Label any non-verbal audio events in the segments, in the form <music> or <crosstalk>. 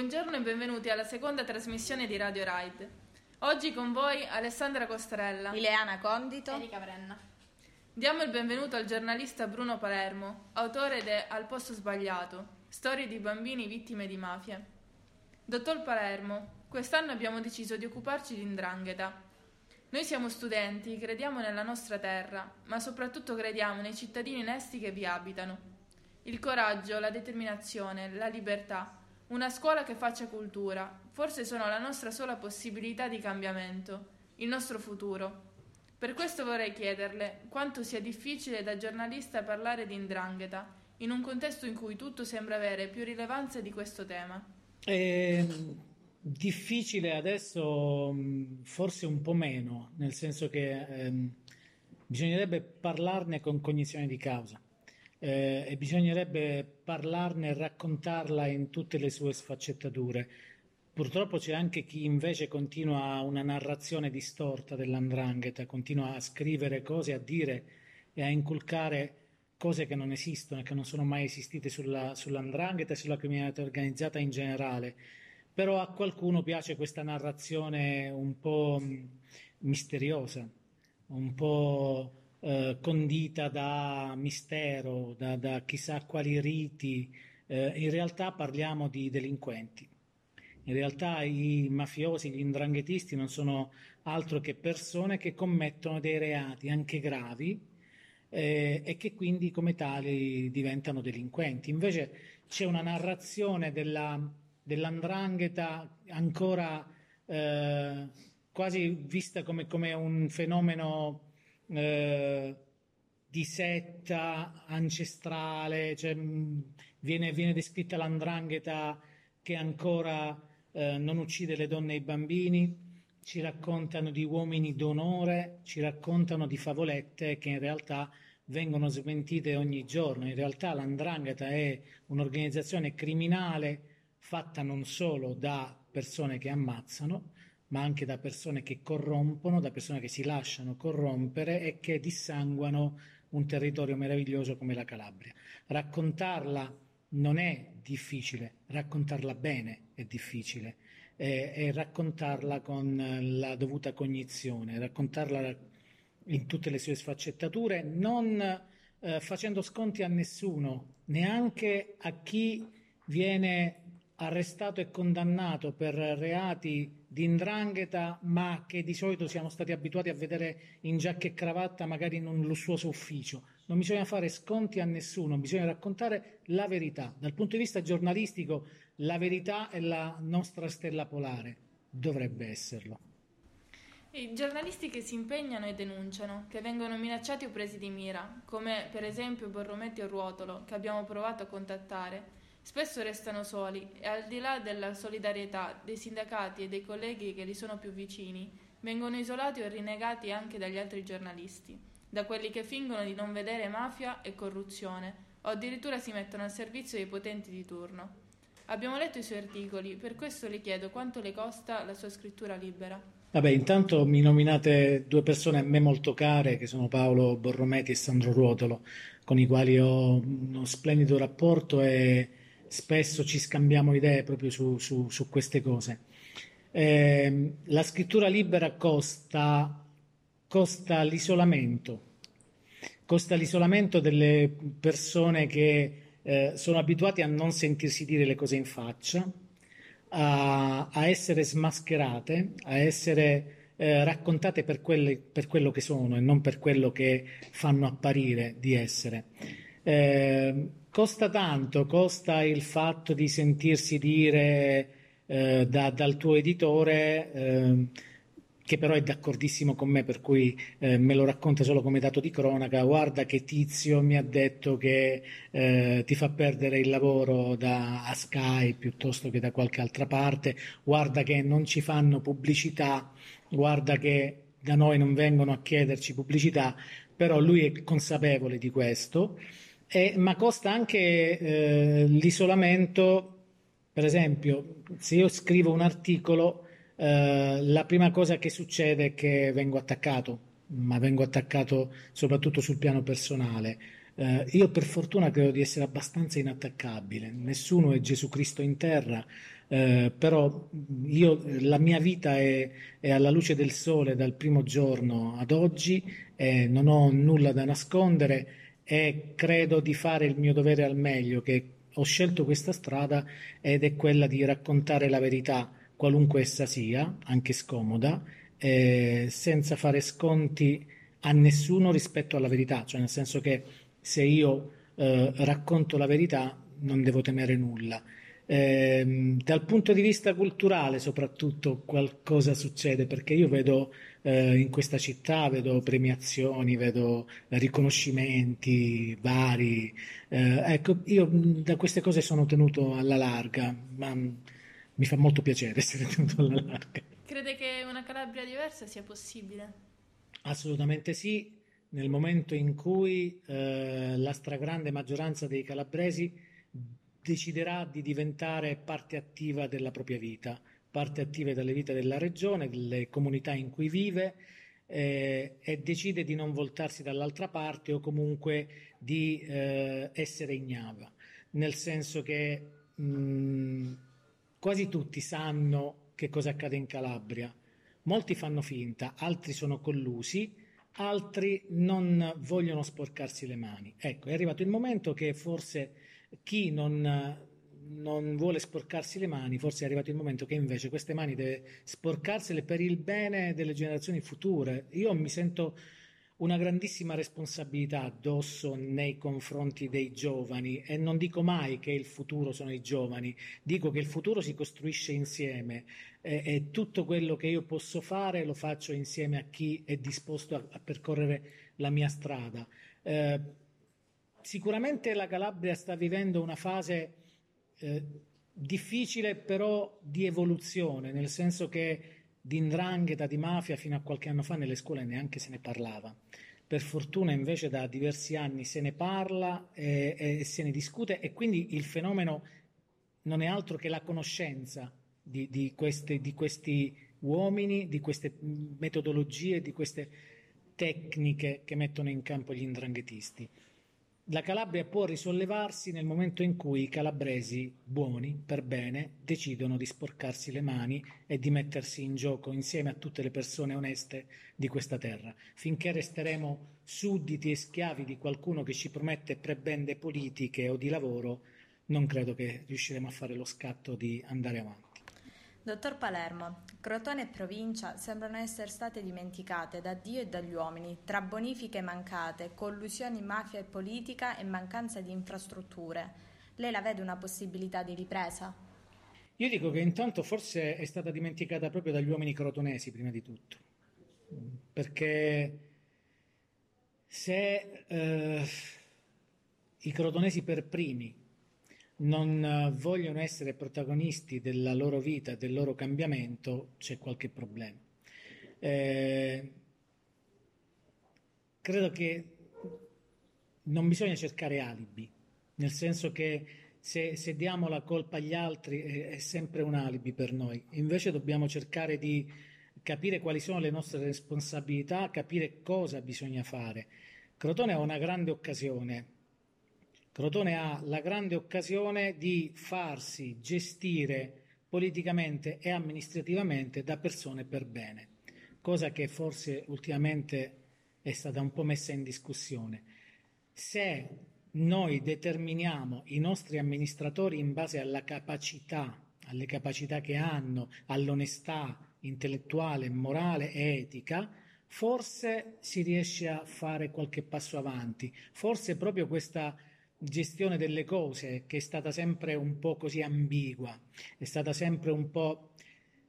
Buongiorno e benvenuti alla seconda trasmissione di Radio Ride. Oggi con voi Alessandra Costarella, Ileana Condito, Erika Brenna. Diamo il benvenuto al giornalista Bruno Palermo, autore de Al posto sbagliato, storie di bambini vittime di mafie. Dottor Palermo, quest'anno abbiamo deciso di occuparci di indrangheta. Noi siamo studenti, crediamo nella nostra terra, ma soprattutto crediamo nei cittadini onesti che vi abitano. Il coraggio, la determinazione, la libertà, una scuola che faccia cultura, forse sono la nostra sola possibilità di cambiamento, il nostro futuro. Per questo vorrei chiederle quanto sia difficile da giornalista parlare di indrangheta, in un contesto in cui tutto sembra avere più rilevanza di questo tema. È difficile adesso, forse un po' meno, nel senso che ehm, bisognerebbe parlarne con cognizione di causa eh, e bisognerebbe parlarne e raccontarla in tutte le sue sfaccettature. Purtroppo c'è anche chi invece continua una narrazione distorta dell'andrangheta, continua a scrivere cose, a dire e a inculcare cose che non esistono e che non sono mai esistite sulla, sull'andrangheta e sulla criminalità organizzata in generale. Però a qualcuno piace questa narrazione un po' misteriosa, un po' eh, condita da mistero, da, da chissà quali riti. Eh, in realtà parliamo di delinquenti. In realtà i mafiosi, gli indranghetisti non sono altro che persone che commettono dei reati anche gravi eh, e che quindi come tali diventano delinquenti. Invece c'è una narrazione della, dell'andrangheta ancora eh, quasi vista come, come un fenomeno eh, di setta ancestrale, cioè, viene, viene, descritta l'andrangheta che ancora eh, non uccide le donne e i bambini, ci raccontano di uomini d'onore, ci raccontano di favolette che in realtà vengono smentite ogni giorno. In realtà l'andrangheta è un'organizzazione criminale fatta non solo da persone che ammazzano, ma anche da persone che corrompono, da persone che si lasciano corrompere e che dissanguano un territorio meraviglioso come la Calabria. Raccontarla non è difficile, raccontarla bene è difficile eh, e raccontarla con la dovuta cognizione, raccontarla in tutte le sue sfaccettature, non eh, facendo sconti a nessuno, neanche a chi viene arrestato e condannato per reati di indrangheta, ma che di solito siamo stati abituati a vedere in giacca e cravatta, magari in un lussuoso ufficio. Non bisogna fare sconti a nessuno, bisogna raccontare la verità. Dal punto di vista giornalistico, la verità è la nostra stella polare, dovrebbe esserlo. I giornalisti che si impegnano e denunciano, che vengono minacciati o presi di mira, come per esempio Borrometti o Ruotolo, che abbiamo provato a contattare, Spesso restano soli e al di là della solidarietà dei sindacati e dei colleghi che li sono più vicini, vengono isolati o rinnegati anche dagli altri giornalisti, da quelli che fingono di non vedere mafia e corruzione o addirittura si mettono al servizio dei potenti di turno. Abbiamo letto i suoi articoli, per questo le chiedo quanto le costa la sua scrittura libera. Vabbè, intanto mi nominate due persone a me molto care, che sono Paolo Borrometti e Sandro Ruotolo, con i quali ho uno splendido rapporto e spesso ci scambiamo idee proprio su, su, su queste cose. Eh, la scrittura libera costa, costa l'isolamento, costa l'isolamento delle persone che eh, sono abituate a non sentirsi dire le cose in faccia, a, a essere smascherate, a essere eh, raccontate per, quelle, per, quello che sono e non per quello che fanno apparire di essere. Eh, costa tanto, costa il fatto di sentirsi dire eh, da, dal tuo editore, eh, che però è d'accordissimo con me, per cui eh, me lo racconta solo come dato di cronaca, guarda che tizio mi ha detto che eh, ti fa perdere il lavoro da a Sky piuttosto che da qualche altra parte, guarda che non ci fanno pubblicità, guarda che da noi non vengono a chiederci pubblicità, però lui è consapevole di questo eh, ma costa anche eh, l'isolamento. Per esempio, se io scrivo un articolo, eh, la prima cosa che succede è che vengo attaccato, ma vengo attaccato soprattutto sul piano personale. Eh, io per fortuna credo di essere abbastanza inattaccabile, nessuno è Gesù Cristo in terra, eh, però io, la mia vita è, è, alla luce del sole dal primo giorno ad oggi, eh, non ho nulla da nascondere e credo di fare il mio dovere al meglio, che ho scelto questa strada ed è quella di raccontare la verità, qualunque essa sia, anche scomoda, eh, senza fare sconti a nessuno rispetto alla verità, cioè nel senso che se io eh, racconto la verità non devo temere nulla. Eh, dal punto di vista culturale soprattutto qualcosa succede perché io vedo eh, in questa città, vedo premiazioni, vedo riconoscimenti vari. Eh, ecco, io da queste cose sono tenuto alla larga, ma mi fa molto piacere <laughs> essere tenuto alla larga. Crede che una Calabria diversa sia possibile? Assolutamente sì, nel momento in cui eh, la stragrande maggioranza dei calabresi deciderà di diventare parte attiva della propria vita, parte attiva delle vite della regione, delle comunità in cui vive eh, e decide di non voltarsi dall'altra parte o comunque di eh, essere ignava, nel senso che mh, quasi tutti sanno che cosa accade in Calabria, molti fanno finta, altri sono collusi, altri non vogliono sporcarsi le mani. Ecco, è arrivato il momento che forse chi non, non vuole sporcarsi le mani, forse è arrivato il momento che invece queste mani deve sporcarsele per il bene delle generazioni future. Io mi sento una grandissima responsabilità addosso nei confronti dei giovani e non dico mai che il futuro sono i giovani, dico che il futuro si costruisce insieme e, e tutto quello che io posso fare lo faccio insieme a chi è disposto a, a percorrere la mia strada. Eh, sicuramente la Calabria sta vivendo una fase eh, difficile però di evoluzione, nel senso che di indrangheta, di mafia fino a qualche anno fa nelle scuole neanche se ne parlava. Per fortuna invece da diversi anni se ne parla e, e se ne discute e quindi il fenomeno non è altro che la conoscenza di, di, queste, di questi uomini, di queste metodologie, di queste tecniche che mettono in campo gli indranghetisti la Calabria può risollevarsi nel momento in cui i calabresi buoni, per bene, decidono di sporcarsi le mani e di mettersi in gioco insieme a tutte le persone oneste di questa terra. Finché resteremo sudditi e schiavi di qualcuno che ci promette prebende politiche o di lavoro, non credo che riusciremo a fare lo scatto di andare avanti. Dottor Palermo, Crotone e provincia sembrano essere state dimenticate da Dio e dagli uomini, tra bonifiche mancate, collusioni mafia e politica e mancanza di infrastrutture. Lei la vede una possibilità di ripresa? Io dico che intanto forse è stata dimenticata proprio dagli uomini crotonesi prima di tutto, perché se eh, i crotonesi per primi non eh, vogliono essere protagonisti della loro vita, del loro cambiamento, c'è qualche problema. Eh, credo che non bisogna cercare alibi, nel senso che se, se diamo la colpa agli altri è, è sempre un alibi per noi, invece dobbiamo cercare di capire quali sono le nostre responsabilità, capire cosa bisogna fare. Crotone ha una grande occasione Crotone ha la grande occasione di farsi gestire politicamente e amministrativamente da persone per bene, cosa che forse ultimamente è stata un po' messa in discussione. Se noi determiniamo i nostri amministratori in base alla capacità, alle capacità che hanno, all'onestà intellettuale, morale e etica, forse si riesce a fare qualche passo avanti. Forse proprio questa gestione delle cose che è stata sempre un po' così ambigua, è stata sempre un po'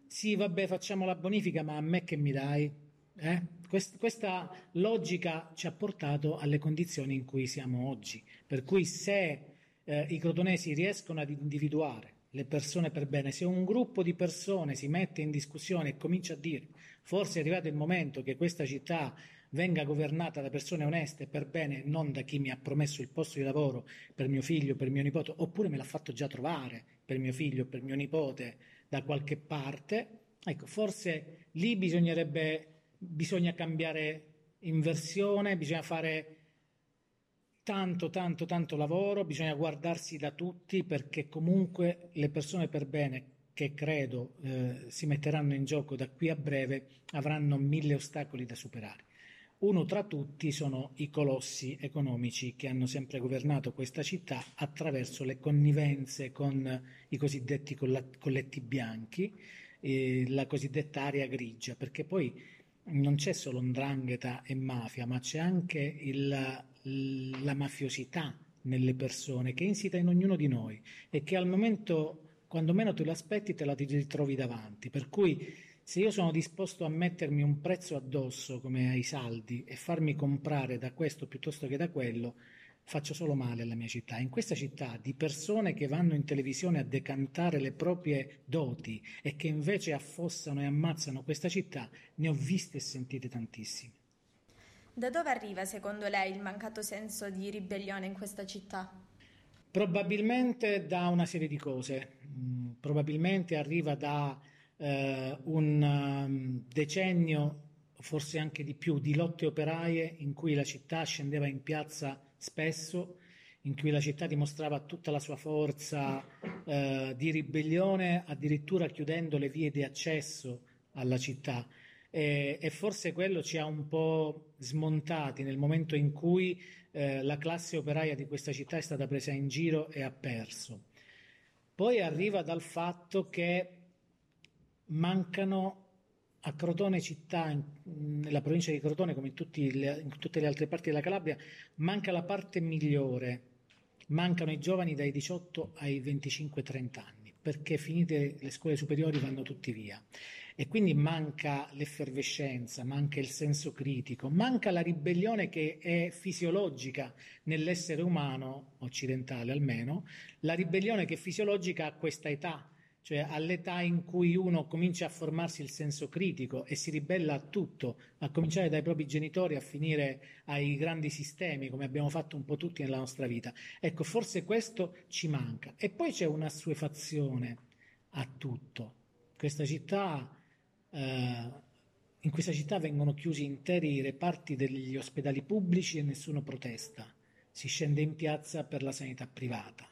sì, vabbè, facciamo la bonifica, ma a me che mi dai? Eh? Quest- questa logica ci ha portato alle condizioni in cui siamo oggi. Per cui se eh, i crotonesi riescono ad individuare le persone per bene, se un gruppo di persone si mette in discussione e comincia a dire forse è arrivato il momento che questa città venga governata da persone oneste per bene, non da chi mi ha promesso il posto di lavoro per mio figlio, per mio nipote, oppure me l'ha fatto già trovare per mio figlio, per mio nipote da qualche parte. Ecco, forse lì bisognerebbe, bisogna cambiare inversione, bisogna fare tanto, tanto, tanto lavoro, bisogna guardarsi da tutti perché comunque le persone per bene che credo eh, si metteranno in gioco da qui a breve avranno mille ostacoli da superare. Uno tra tutti sono i colossi economici che hanno sempre governato questa città attraverso le connivenze con i cosiddetti colletti bianchi, eh, la cosiddetta area grigia, perché poi non c'è solo ndrangheta e mafia, ma c'è anche il, la mafiosità nelle persone che insita in ognuno di noi e che al momento, quando meno te lo aspetti, te la ritrovi davanti. Per cui se io sono disposto a mettermi un prezzo addosso come ai saldi e farmi comprare da questo piuttosto che da quello, faccio solo male alla mia città. In questa città di persone che vanno in televisione a decantare le proprie doti e che invece affossano e ammazzano questa città, ne ho viste e sentite tantissime. Da dove arriva secondo lei il mancato senso di ribellione in questa città? Probabilmente da una serie di cose. Mm, probabilmente arriva da eh, un um, decennio, forse anche di più, di lotte operaie in cui la città scendeva in piazza spesso, in cui la città dimostrava tutta la sua forza eh, di ribellione, addirittura chiudendo le vie di accesso alla città. E, e, forse quello ci ha un po' smontati nel momento in cui eh, la classe operaia di questa città è stata presa in giro e ha perso. Poi arriva dal fatto che mancano a Crotone città, nella provincia di Crotone come in, le, in, tutte le altre parti della Calabria, manca la parte migliore, mancano i giovani dai 18 ai 25-30 anni, perché finite le scuole superiori vanno tutti via. E quindi manca l'effervescenza, manca il senso critico, manca la ribellione che è fisiologica nell'essere umano, occidentale almeno, la ribellione che è fisiologica a questa età, cioè all'età in cui uno comincia a formarsi il senso critico e si ribella a tutto, a cominciare dai propri genitori a finire ai grandi sistemi, come abbiamo fatto un po' tutti nella nostra vita. Ecco, forse questo ci manca. E poi c'è una assuefazione a tutto. Questa città, eh, in questa città vengono chiusi interi reparti degli ospedali pubblici e nessuno protesta. Si scende in piazza per la sanità privata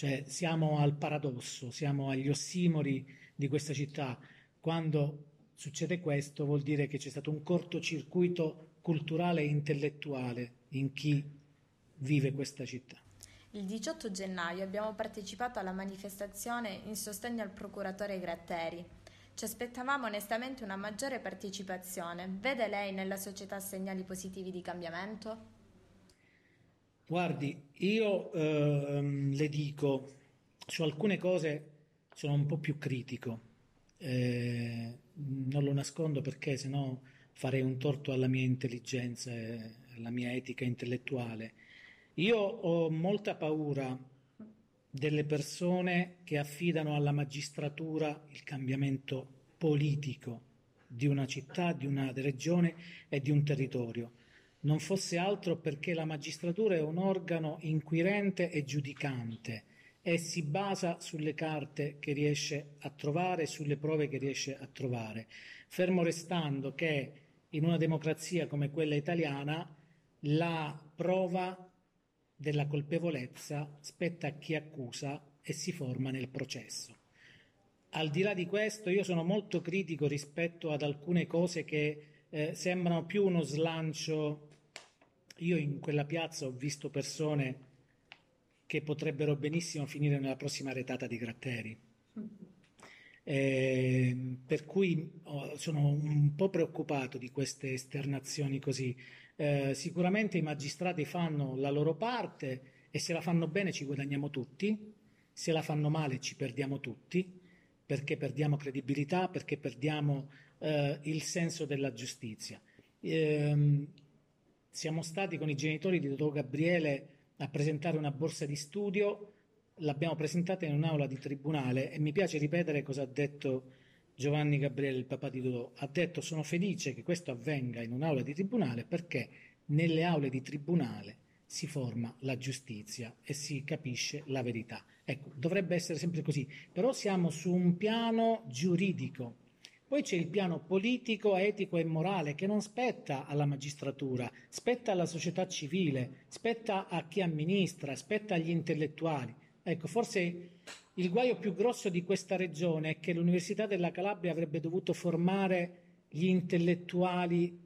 cioè siamo al paradosso, siamo agli ossimori di questa città. Quando succede questo vuol dire che c'è stato un cortocircuito culturale e intellettuale in chi vive questa città. Il 18 gennaio abbiamo partecipato alla manifestazione in sostegno al procuratore Gratteri. Ci aspettavamo onestamente una maggiore partecipazione. Vede lei nella società segnali positivi di cambiamento? Guardi, io ehm, le dico, su alcune cose sono un po' più critico, eh, non lo nascondo perché sennò farei un torto alla mia intelligenza e alla mia etica intellettuale. Io ho molta paura delle persone che affidano alla magistratura il cambiamento politico di una città, di una regione e di un territorio non fosse altro perché la magistratura è un organo inquirente e giudicante e si basa sulle carte che riesce a trovare, sulle prove che riesce a trovare, fermo restando che in una democrazia come quella italiana la prova della colpevolezza spetta a chi accusa e si forma nel processo. Al di là di questo io sono molto critico rispetto ad alcune cose che eh, sembrano più uno slancio io in quella piazza ho visto persone che potrebbero benissimo finire nella prossima retata di Gratteri. Eh, per cui oh, sono un po' preoccupato di queste esternazioni così. Eh, sicuramente i magistrati fanno la loro parte e se la fanno bene ci guadagniamo tutti, se la fanno male ci perdiamo tutti, perché perdiamo credibilità, perché perdiamo eh, il senso della giustizia. Siamo stati con i genitori di Dottor Gabriele a presentare una borsa di studio, l'abbiamo presentata in un'aula di tribunale e mi piace ripetere cosa ha detto Giovanni Gabriele, il papà di Dodò. Ha detto sono felice che questo avvenga in un'aula di tribunale perché nelle aule di tribunale si forma la giustizia e si capisce la verità. Ecco, dovrebbe essere sempre così, però siamo su un piano giuridico Poi c'è il piano politico, etico e morale che non spetta alla magistratura, spetta alla società civile, spetta a chi amministra, spetta agli intellettuali. Ecco, forse il guaio più grosso di questa regione è che l'Università della Calabria avrebbe dovuto formare gli intellettuali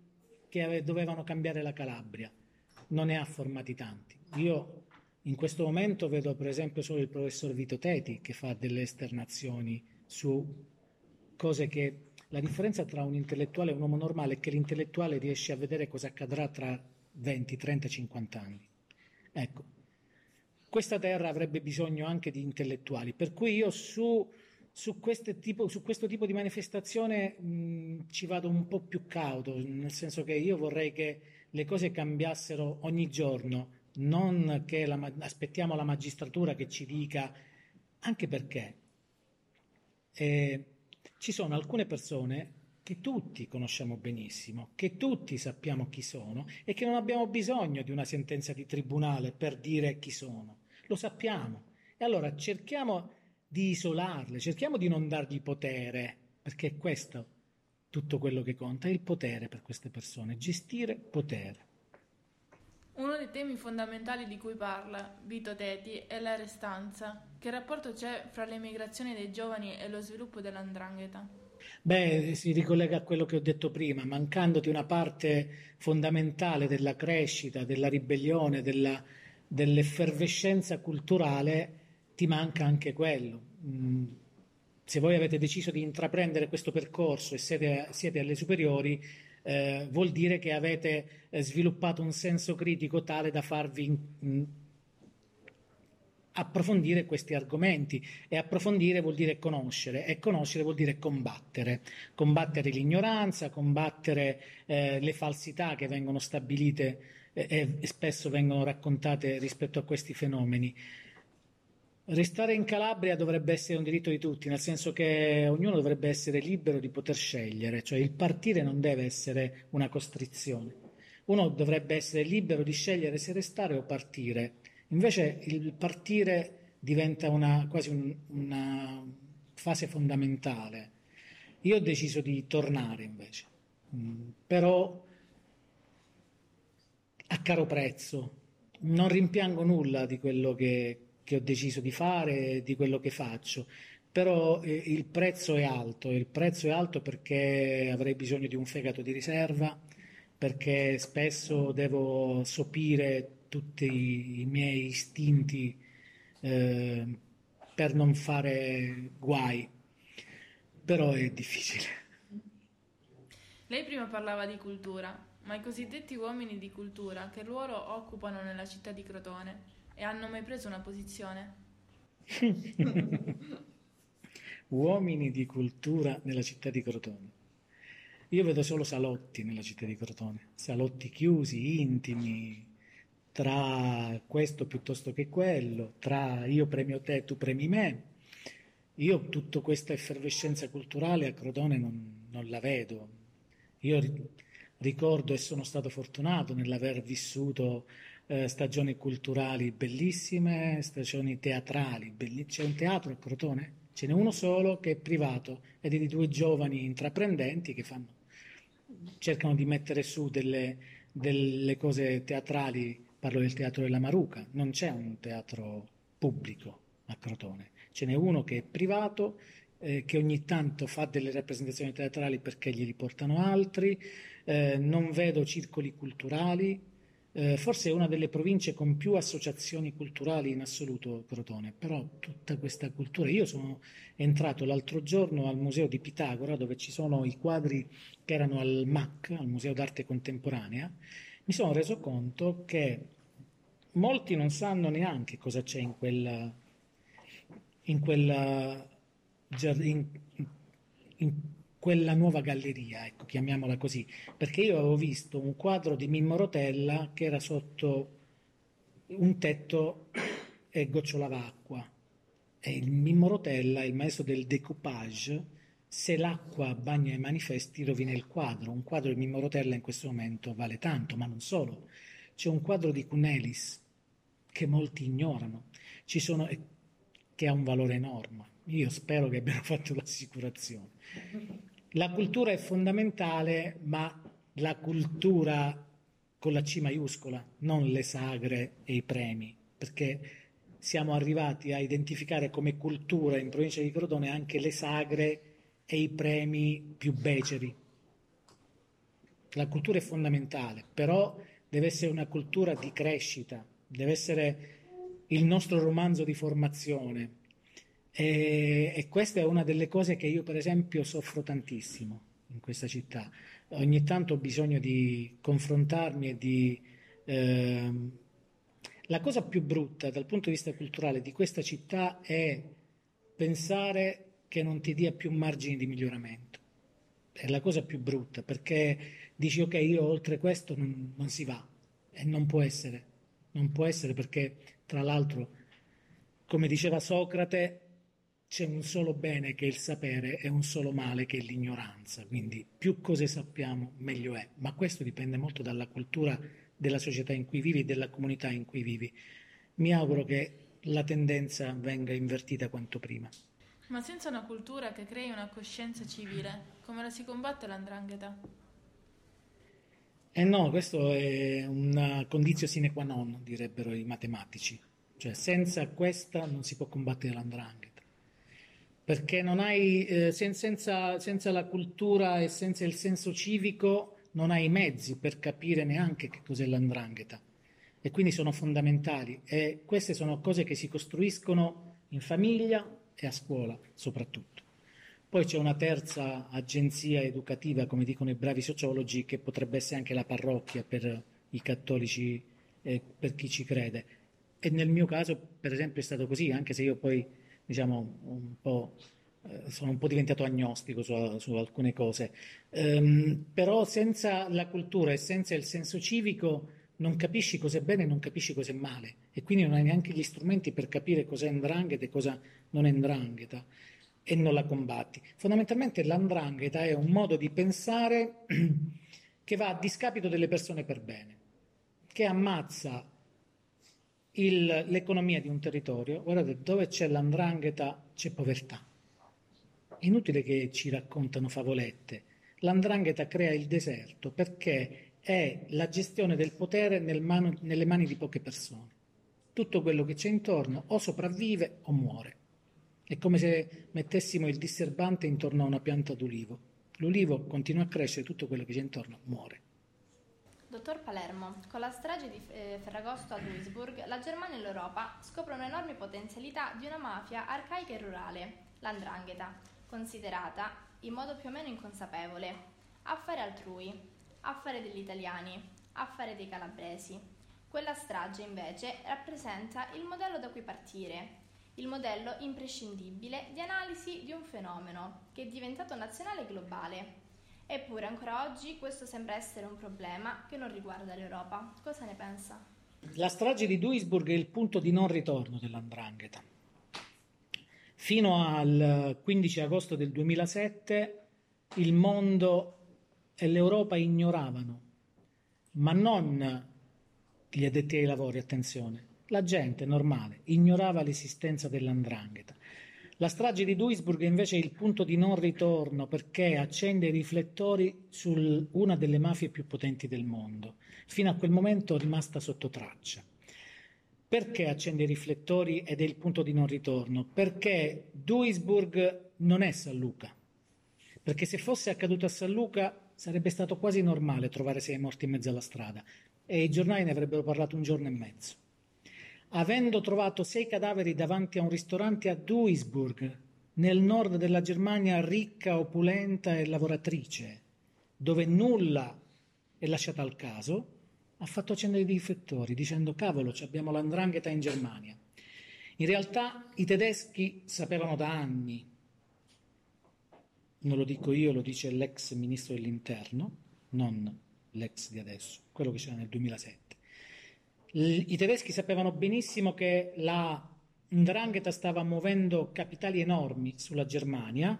che dovevano cambiare la Calabria. Non ne ha formati tanti. Io in questo momento vedo per esempio solo il professor Vito Teti che fa delle esternazioni su cose che la differenza tra un intellettuale e un uomo normale è che l'intellettuale riesce a vedere cosa accadrà tra 20, 30, 50 anni. Ecco, questa terra avrebbe bisogno anche di intellettuali, per cui io su, su, tipo, su questo tipo di manifestazione mh, ci vado un po' più cauto, nel senso che io vorrei che le cose cambiassero ogni giorno, non che la, aspettiamo la magistratura che ci dica, anche perché eh, ci sono alcune persone che tutti conosciamo benissimo, che tutti sappiamo chi sono e che non abbiamo bisogno di una sentenza di tribunale per dire chi sono. Lo sappiamo. E allora cerchiamo di isolarle, cerchiamo di non dargli potere, perché è questo tutto quello che conta, è il potere per queste persone, gestire potere. Uno dei temi fondamentali di cui parla Vito Teti è la restanza. Che rapporto c'è fra l'emigrazione dei giovani e lo sviluppo dell'andrangheta? Beh, si ricollega a quello che ho detto prima, mancandoti una parte fondamentale della crescita, della ribellione, della, dell'effervescenza culturale, ti manca anche quello. Mm, se voi avete deciso di intraprendere questo percorso e siete, siete alle superiori, eh, vuol dire che avete eh, sviluppato un senso critico tale da farvi in, approfondire questi argomenti e approfondire vuol dire conoscere e conoscere vuol dire combattere, combattere l'ignoranza, combattere eh, le falsità che vengono stabilite eh, e spesso vengono raccontate rispetto a questi fenomeni. Restare in Calabria dovrebbe essere un diritto di tutti, nel senso che ognuno dovrebbe essere libero di poter scegliere, cioè il partire non deve essere una costrizione. Uno dovrebbe essere libero di scegliere se restare o partire. Invece il partire diventa una, quasi un, una fase fondamentale. Io ho deciso di tornare invece, mm, però a caro prezzo. Non rimpiango nulla di quello che, che ho deciso di fare, di quello che faccio, però eh, il prezzo è alto, il prezzo è alto perché avrei bisogno di un fegato di riserva, perché spesso devo sopire tutti i miei istinti eh, per non fare guai, però è difficile. Lei prima parlava di cultura, ma i cosiddetti uomini di cultura che ruolo occupano nella città di Crotone? E hanno mai preso una posizione? <laughs> Uomini di cultura nella città di Crotone. Io vedo solo salotti nella città di Crotone, salotti chiusi, intimi, tra questo piuttosto che quello, tra io premio te, tu premi me. Io tutta questa effervescenza culturale a Crotone non, non la vedo. Io ricordo e sono stato fortunato nell'aver vissuto eh, stagioni culturali bellissime, stagioni teatrali bellissime. C'è un teatro a Crotone? Ce n'è uno solo che è privato ed è di due giovani intraprendenti che fanno, cercano di mettere su delle, delle cose teatrali, parlo del teatro della Maruca, non c'è un teatro pubblico a Crotone, ce n'è uno che è privato, eh, che ogni tanto fa delle rappresentazioni teatrali perché glieli portano altri, eh, non vedo circoli culturali, eh, forse è una delle province con più associazioni culturali in assoluto Crotone, però tutta questa cultura. Io sono entrato l'altro giorno al museo di Pitagora, dove ci sono i quadri che erano al MAC, al Museo d'Arte Contemporanea. Mi sono reso conto che molti non sanno neanche cosa c'è in quella, in quella in, in quella nuova galleria, ecco, chiamiamola così, perché io avevo visto un quadro di Mimmo Rotella che era sotto un tetto e gocciolava acqua. E il Mimmo Rotella, il maestro del decoupage, se l'acqua bagna i manifesti rovina il quadro. Un quadro di Mimmo Rotella in questo momento vale tanto, ma non solo. C'è un quadro di Cunelis che molti ignorano, sono, che ha un valore enorme. Io spero che abbiano <laughs> fatto l'assicurazione La cultura è fondamentale, ma la cultura con la C maiuscola, non le sagre e i premi, perché siamo arrivati a identificare come cultura in provincia di Crotone anche le sagre e i premi più beceri. La cultura è fondamentale, però deve essere una cultura di crescita, deve essere il nostro romanzo di formazione. E, e, questa è una delle cose che io, per esempio, soffro tantissimo in questa città. Ogni tanto ho bisogno di confrontarmi e di... Eh, la cosa più brutta dal punto di vista culturale di questa città è pensare che non ti dia più margini di miglioramento. È la cosa più brutta perché dici ok, io oltre questo non, non si va e non può essere. Non può essere perché, tra l'altro, come diceva Socrate, c'è un solo bene che è il sapere e un solo male che è l'ignoranza. Quindi più cose sappiamo, meglio è. Ma questo dipende molto dalla cultura della società in cui vivi e della comunità in cui vivi. Mi auguro che la tendenza venga invertita quanto prima. Ma senza una cultura che crei una coscienza civile, come la si combatte l'andrangheta? Eh no, questo è una condizione sine qua non, direbbero i matematici. Cioè, senza questa non si può combattere l'andrangheta. Perché non hai, eh, senza, senza la cultura e senza il senso civico non hai i mezzi per capire neanche che cos'è l'andrangheta e quindi sono fondamentali e queste sono cose che si costruiscono in famiglia e a scuola soprattutto. Poi c'è una terza agenzia educativa, come dicono i bravi sociologi, che potrebbe essere anche la parrocchia per i cattolici, eh, per chi ci crede. E nel mio caso, per esempio, è stato così, anche se io poi, diciamo, un po' Eh, sono un po' diventato agnostico su, su alcune cose, um, però senza la cultura e senza il senso civico non capisci cos'è bene e non capisci cos'è male e quindi non hai neanche gli strumenti per capire cos'è ndrangheta e cosa non è ndrangheta e non la combatti. Fondamentalmente l'andrangheta è un modo di pensare <clears throat> che va a discapito delle persone per bene, che ammazza il, l'economia di un territorio. Guardate, dove c'è l'andrangheta c'è povertà inutile che ci raccontano favolette. L'andrangheta crea il deserto perché è la gestione del potere nel mano, nelle mani di poche persone. Tutto quello che c'è intorno o sopravvive o muore. È come se mettessimo il disturbante intorno a una pianta d'ulivo. L'ulivo continua a crescere, tutto quello che c'è intorno muore. Dottor Palermo, con la strage di eh, Ferragosto a Duisburg, la Germania e l'Europa scoprono enormi potenzialità di una mafia arcaica e rurale, l'andrangheta, considerata, in modo più o meno inconsapevole, affare altrui, affare degli italiani, affare dei calabresi. Quella strage invece rappresenta il modello da cui partire, il modello imprescindibile di analisi di un fenomeno che è diventato nazionale e globale. Eppure ancora oggi questo sembra essere un problema che non riguarda l'Europa. Cosa ne pensa? La strage di Duisburg è il punto di non ritorno dell'andrangheta Fino al 15 agosto del 2007 il mondo e l'Europa ignoravano, ma non gli addetti ai lavori, attenzione, la gente normale ignorava l'esistenza dell'andrangheta. La strage di Duisburg è invece il punto di non ritorno perché accende i riflettori su una delle mafie più potenti del mondo, fino a quel momento rimasta sotto traccia. Perché accende i riflettori ed è il punto di non ritorno? Perché Duisburg non è San Luca. Perché se fosse accaduto a San Luca sarebbe stato quasi normale trovare sei morti in mezzo alla strada e i giornali ne avrebbero parlato un giorno e mezzo. Avendo trovato sei cadaveri davanti a un ristorante a Duisburg, nel nord della Germania ricca, opulenta e lavoratrice, dove nulla è lasciata al caso, ha fatto accendere i riflettori dicendo cavolo, abbiamo l'andrangheta in Germania. In realtà i tedeschi sapevano da anni, non lo dico io, lo dice l'ex ministro dell'interno, non l'ex di adesso, quello che c'era nel 2007. I tedeschi sapevano benissimo che la Ndrangheta stava muovendo capitali enormi sulla Germania,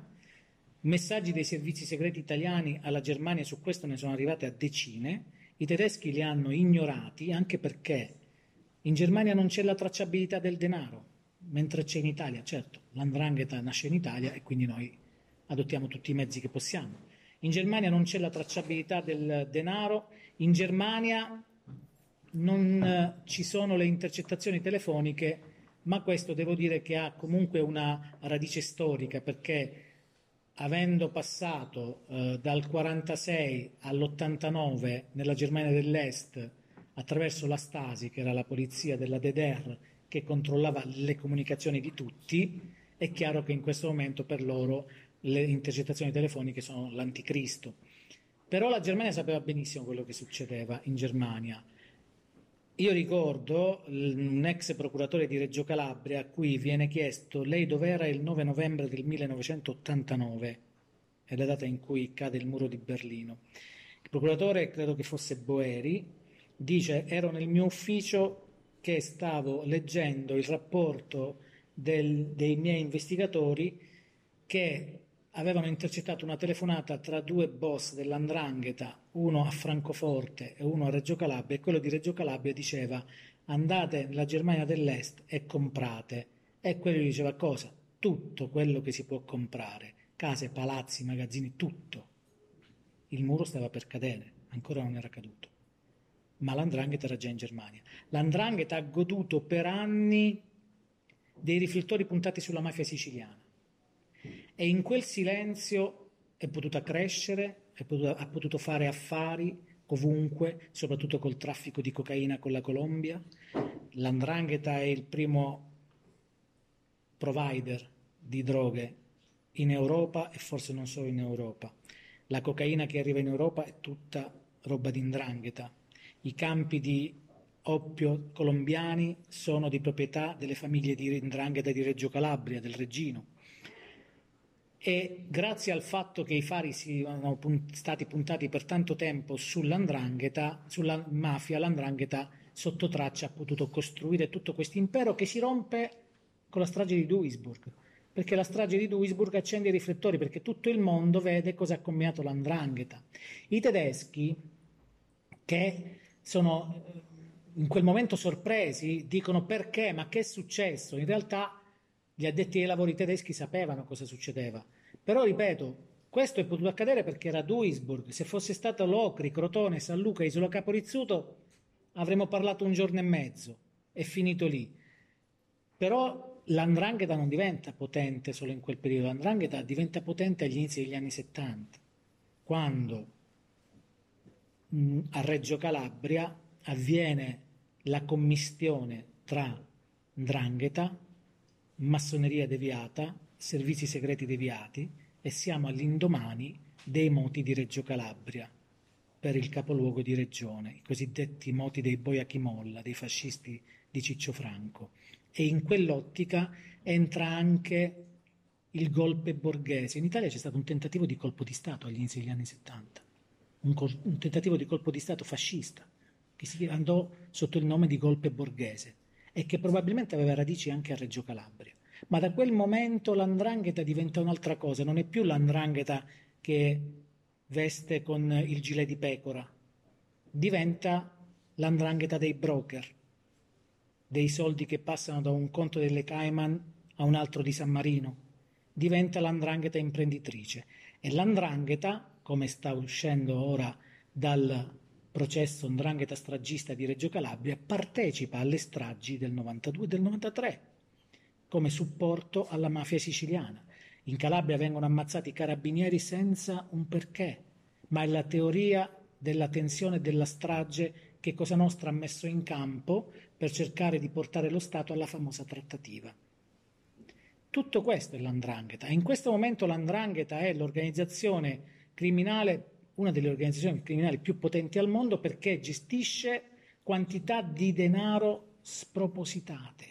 messaggi dei servizi segreti italiani alla Germania su questo ne sono arrivati a decine, i tedeschi li hanno ignorati anche perché in Germania non c'è la tracciabilità del denaro, mentre c'è in Italia. Certo, l'andrangheta nasce in Italia e quindi noi adottiamo tutti i mezzi che possiamo. In Germania non c'è la tracciabilità del denaro, in Germania non eh, ci sono le intercettazioni telefoniche, ma questo devo dire che ha comunque una radice storica perché avendo passato eh, dal 46 all'89 nella Germania dell'Est attraverso la Stasi, che era la polizia della DDR che controllava le comunicazioni di tutti, è chiaro che in questo momento per loro le intercettazioni telefoniche sono l'anticristo. Però la Germania sapeva benissimo quello che succedeva in Germania. Io ricordo un ex procuratore di Reggio Calabria a cui viene chiesto lei dov'era il 9 novembre del 1989, è la data in cui cade il muro di Berlino. Il procuratore, credo che fosse Boeri, dice ero nel mio ufficio che stavo leggendo il rapporto del, dei miei investigatori che avevano intercettato una telefonata tra due boss dell'Andrangheta, uno a Francoforte e uno a Reggio Calabria, e quello di Reggio Calabria diceva andate nella Germania dell'Est e comprate. E quello gli diceva cosa? Tutto quello che si può comprare, case, palazzi, magazzini, tutto. Il muro stava per cadere, ancora non era caduto. Ma l'Andrangheta era già in Germania. L'Andrangheta ha goduto per anni dei riflettori puntati sulla mafia siciliana e in quel silenzio è potuta crescere, è potuta, ha potuto fare affari ovunque, soprattutto col traffico di cocaina con la Colombia. L'Andrangheta è il primo provider di droghe in Europa e forse non solo in Europa. La cocaina che arriva in Europa è tutta roba di Ndrangheta. I campi di oppio colombiani sono di proprietà delle famiglie di Ndrangheta di Reggio Calabria, del Reggino e grazie al fatto che i fari siano stati puntati per tanto tempo sull'andrangheta, sulla mafia, l'andrangheta sotto traccia ha potuto costruire tutto questo impero che si rompe con la strage di Duisburg, perché la strage di Duisburg accende i riflettori, perché tutto il mondo vede cosa ha combinato l'andrangheta. I tedeschi, che sono eh, in quel momento sorpresi, dicono perché, ma che è successo? In realtà gli addetti ai lavori tedeschi sapevano cosa succedeva. Però, ripeto, questo è potuto accadere perché era Duisburg. Se fosse stato Locri, Crotone, San Luca, Isola Caporizzuto, avremmo parlato un giorno e mezzo. È finito lì. Però l'andrangheta non diventa potente solo in quel periodo. L'andrangheta diventa potente agli inizi degli anni 70, quando mh, a Reggio Calabria avviene la commistione tra ndrangheta massoneria deviata, servizi segreti deviati e siamo all'indomani dei moti di Reggio Calabria per il capoluogo di regione, i cosiddetti moti dei Boiachimolla, dei fascisti di Ciccio Franco. E in quell'ottica entra anche il golpe borghese. In Italia c'è stato un tentativo di colpo di Stato agli inizi degli anni 70, un, col- un tentativo di colpo di Stato fascista che si andò sotto il nome di golpe borghese e che probabilmente aveva radici anche a Reggio Calabria. Ma da quel momento l'andrangheta diventa un'altra cosa, non è più l'andrangheta che veste con il gilet di pecora, diventa l'andrangheta dei broker, dei soldi che passano da un conto delle Cayman a un altro di San Marino, diventa l'andrangheta imprenditrice e l'andrangheta, come sta uscendo ora dal processo Ndrangheta stragista di Reggio Calabria, partecipa alle stragi del 92 e del 93 come supporto alla mafia siciliana. In Calabria vengono ammazzati i carabinieri senza un perché, ma è la teoria della tensione e della strage che Cosa Nostra ha messo in campo per cercare di portare lo Stato alla famosa trattativa. Tutto questo è l'andrangheta in questo momento l'andrangheta è l'organizzazione criminale una delle organizzazioni criminali più potenti al mondo perché gestisce quantità di denaro spropositate.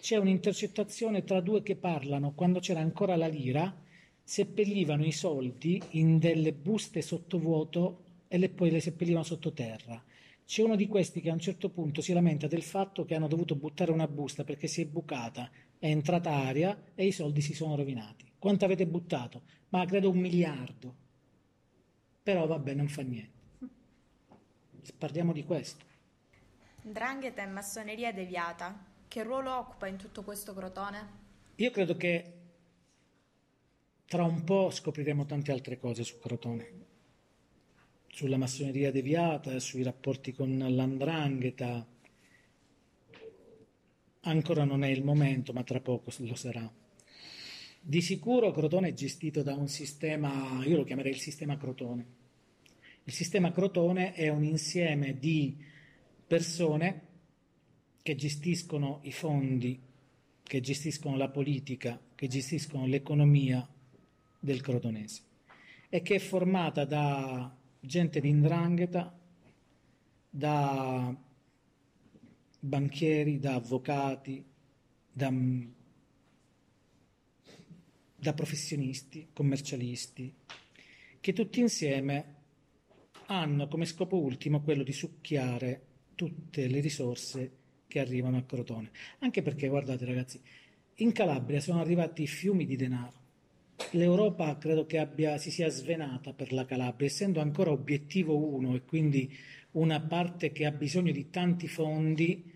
C'è un'intercettazione tra due che parlano, quando c'era ancora la lira, seppellivano i soldi in delle buste sottovuoto e le, poi le seppellivano sottoterra. C'è uno di questi che a un certo punto si lamenta del fatto che hanno dovuto buttare una busta perché si è bucata, è entrata aria e i soldi si sono rovinati. Quanto avete buttato? Ma credo un miliardo però vabbè non fa niente. Parliamo di questo. Drangheta e massoneria deviata, che ruolo occupa in tutto questo Crotone? Io credo che tra un po' scopriremo tante altre cose su Crotone, sulla massoneria deviata, sui rapporti con l'andrangheta. Ancora non è il momento, ma tra poco lo sarà. Di sicuro Crotone è gestito da un sistema, io lo chiamerei il sistema Crotone. Il sistema Crotone è un insieme di persone che gestiscono i fondi, che gestiscono la politica, che gestiscono l'economia del crotonese e che è formata da gente di indrangheta, da banchieri, da avvocati, da da professionisti, commercialisti, che tutti insieme hanno come scopo ultimo quello di succhiare tutte le risorse che arrivano a Crotone. Anche perché, guardate ragazzi, in Calabria sono arrivati fiumi di denaro. L'Europa credo che abbia, si sia svenata per la Calabria, essendo ancora obiettivo 1 e quindi una parte che ha bisogno di tanti fondi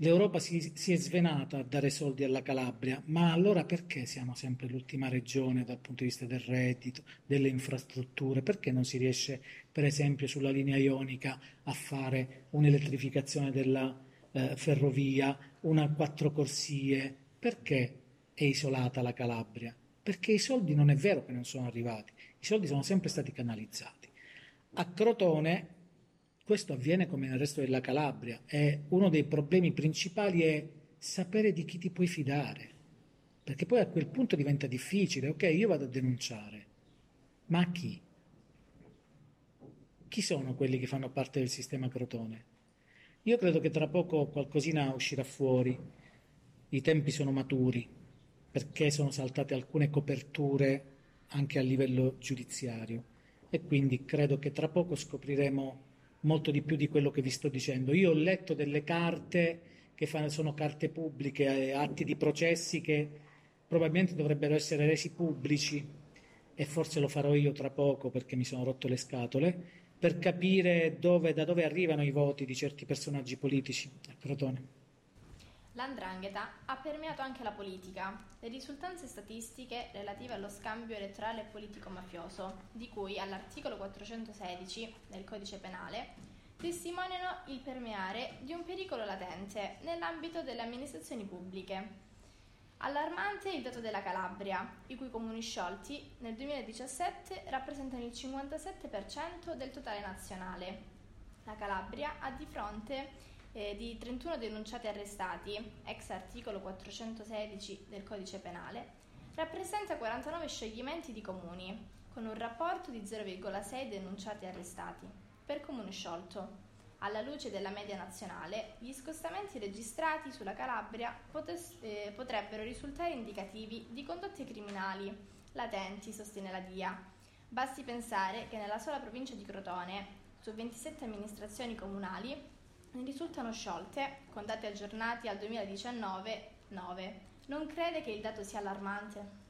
L'Europa si, si, è svenata a dare soldi alla Calabria, ma allora perché siamo sempre l'ultima regione dal punto di vista del reddito, delle infrastrutture? Perché non si riesce, per esempio, sulla linea ionica a fare un'elettrificazione della eh, ferrovia, una quattro corsie? Perché è isolata la Calabria? Perché i soldi non è vero che non sono arrivati, i soldi sono sempre stati canalizzati. A Crotone questo avviene come nel resto della Calabria e uno dei problemi principali è sapere di chi ti puoi fidare, perché poi a quel punto diventa difficile, ok, io vado a denunciare, ma a chi? Chi sono quelli che fanno parte del sistema Crotone? Io credo che tra poco qualcosina uscirà fuori, i tempi sono maturi, perché sono saltate alcune coperture anche a livello giudiziario e quindi credo che tra poco scopriremo molto di più di quello che vi sto dicendo. Io ho letto delle carte che sono carte pubbliche, eh, atti di processi che probabilmente dovrebbero essere resi pubblici e forse lo farò io tra poco perché mi sono rotto le scatole, per capire dove, da dove arrivano i voti di certi personaggi politici a Crotone. L'andrangheta ha permeato anche la politica. Le risultanze statistiche relative allo scambio elettorale politico-mafioso, di cui all'articolo 416 del codice penale, testimoniano il permeare di un pericolo latente nell'ambito delle amministrazioni pubbliche. Allarmante il dato della Calabria, i cui comuni sciolti nel 2017 rappresentano il 57% del totale nazionale. La Calabria ha di fronte eh, di 31 denunciati arrestati, ex articolo 416 del codice penale, rappresenta 49 scioglimenti di comuni, con un rapporto di 0,6 denunciati arrestati per comune sciolto. Alla luce della media nazionale, gli scostamenti registrati sulla Calabria potes- eh, potrebbero risultare indicativi di condotte criminali latenti, sostiene la DIA. Basti pensare che nella sola provincia di Crotone, su 27 amministrazioni comunali, ne risultano sciolte, con dati aggiornati al 2019, 9. Non crede che il dato sia allarmante?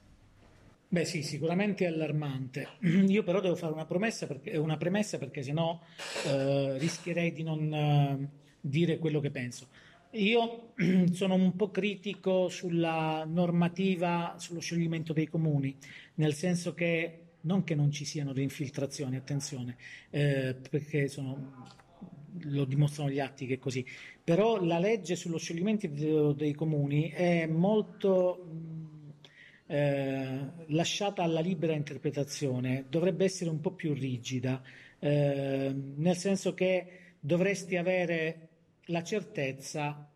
Beh sì, sicuramente è allarmante. <clears throat> Io però devo fare una, perché, una premessa perché sennò eh, rischierei di non eh, dire quello che penso. Io <clears throat> sono un po' critico sulla normativa sullo scioglimento dei comuni, nel senso che non che non ci siano le infiltrazioni, attenzione, eh, perché sono lo dimostrano gli atti che è così, però la legge sullo scioglimento dei, comuni è molto eh, lasciata alla libera interpretazione, dovrebbe essere un po' più rigida, eh, nel senso che dovresti avere la certezza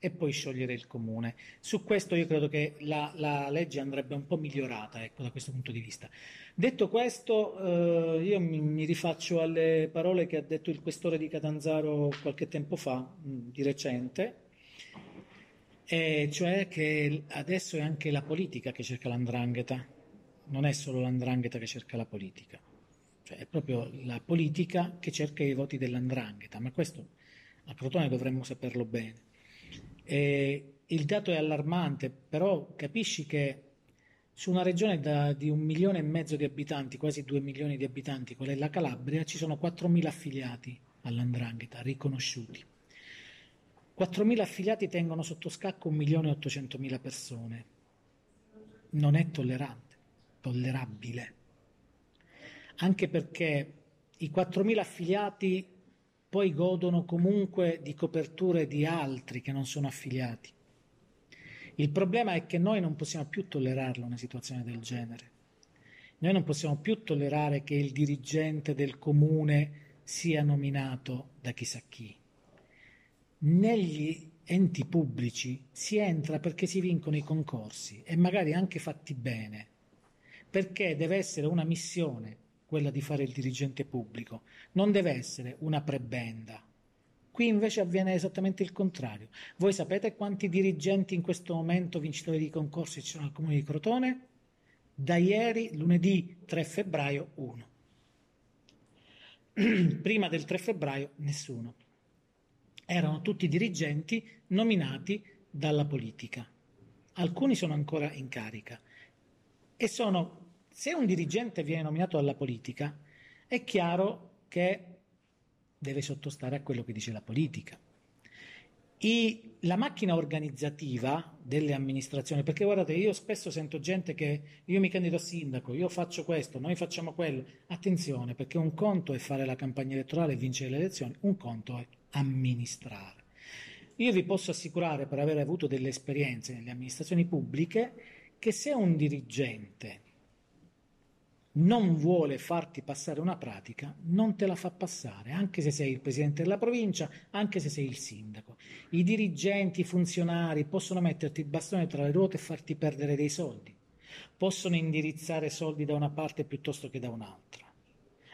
e poi sciogliere il comune. Su questo io credo che la, la legge andrebbe un po' migliorata ecco, da questo punto di vista. Detto questo, eh, io mi, mi, rifaccio alle parole che ha detto il questore di Catanzaro qualche tempo fa, mh, di recente, e cioè che adesso è anche la politica che cerca l'andrangheta, non è solo l'andrangheta che cerca la politica, cioè è proprio la politica che cerca i voti dell'andrangheta, ma questo a Crotone dovremmo saperlo bene. E il dato è allarmante, però capisci che su una regione da, di un milione e mezzo di abitanti, quasi due milioni di abitanti, qual è la Calabria, ci sono 4.000 affiliati all'andrangheta, riconosciuti. 4.000 affiliati tengono sotto scacco 1.800.000 persone. Non è tollerante. tollerabile. Anche perché i 4.000 affiliati poi godono comunque di coperture di altri che non sono affiliati. Il problema è che noi non possiamo più tollerarlo una situazione del genere. Noi non possiamo più tollerare che il dirigente del comune sia nominato da chissà chi. Negli enti pubblici si entra perché si vincono i concorsi e magari anche fatti bene, perché deve essere una missione quella di fare il dirigente pubblico, non deve essere una prebenda. Qui invece avviene esattamente il contrario. Voi sapete quanti dirigenti in questo momento vincitori di concorsi ci sono al comune di Crotone? Da ieri, lunedì 3 febbraio, uno. <clears throat> Prima del 3 febbraio, nessuno. Erano tutti dirigenti nominati dalla politica. Alcuni sono ancora in carica e sono se un dirigente viene nominato dalla politica, è chiaro che deve sottostare a quello che dice la politica. I, la macchina organizzativa delle amministrazioni, perché guardate, io spesso sento gente che io mi candido a sindaco, io faccio questo, noi facciamo quello. Attenzione, perché un conto è fare la campagna elettorale e vincere le elezioni, un conto è amministrare. Io vi posso assicurare, per aver avuto delle esperienze nelle amministrazioni pubbliche, che se un dirigente non vuole farti passare una pratica, non te la fa passare, anche se sei il presidente della provincia, anche se sei il sindaco. I dirigenti, i funzionari possono metterti il bastone tra le ruote e farti perdere dei soldi, possono indirizzare soldi da una parte piuttosto che da un'altra.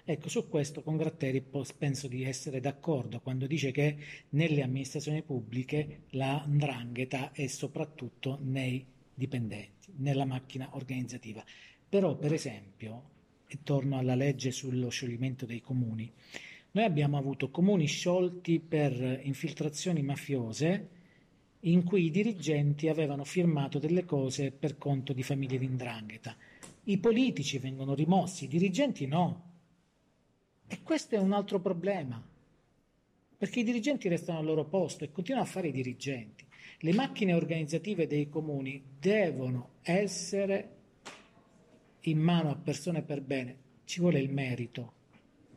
Ecco, su questo con Gratteri penso di essere d'accordo quando dice che nelle amministrazioni pubbliche la ndrangheta è soprattutto nei dipendenti, nella macchina organizzativa. Però, per esempio, e torno alla legge sullo scioglimento dei comuni, noi abbiamo avuto comuni sciolti per infiltrazioni mafiose in cui i dirigenti avevano firmato delle cose per conto di famiglie di indrangheta. I politici vengono rimossi, i dirigenti no. E questo è un altro problema, perché i dirigenti restano al loro posto e continuano a fare i dirigenti. Le macchine organizzative dei comuni devono essere in mano a persone per bene, ci vuole il merito.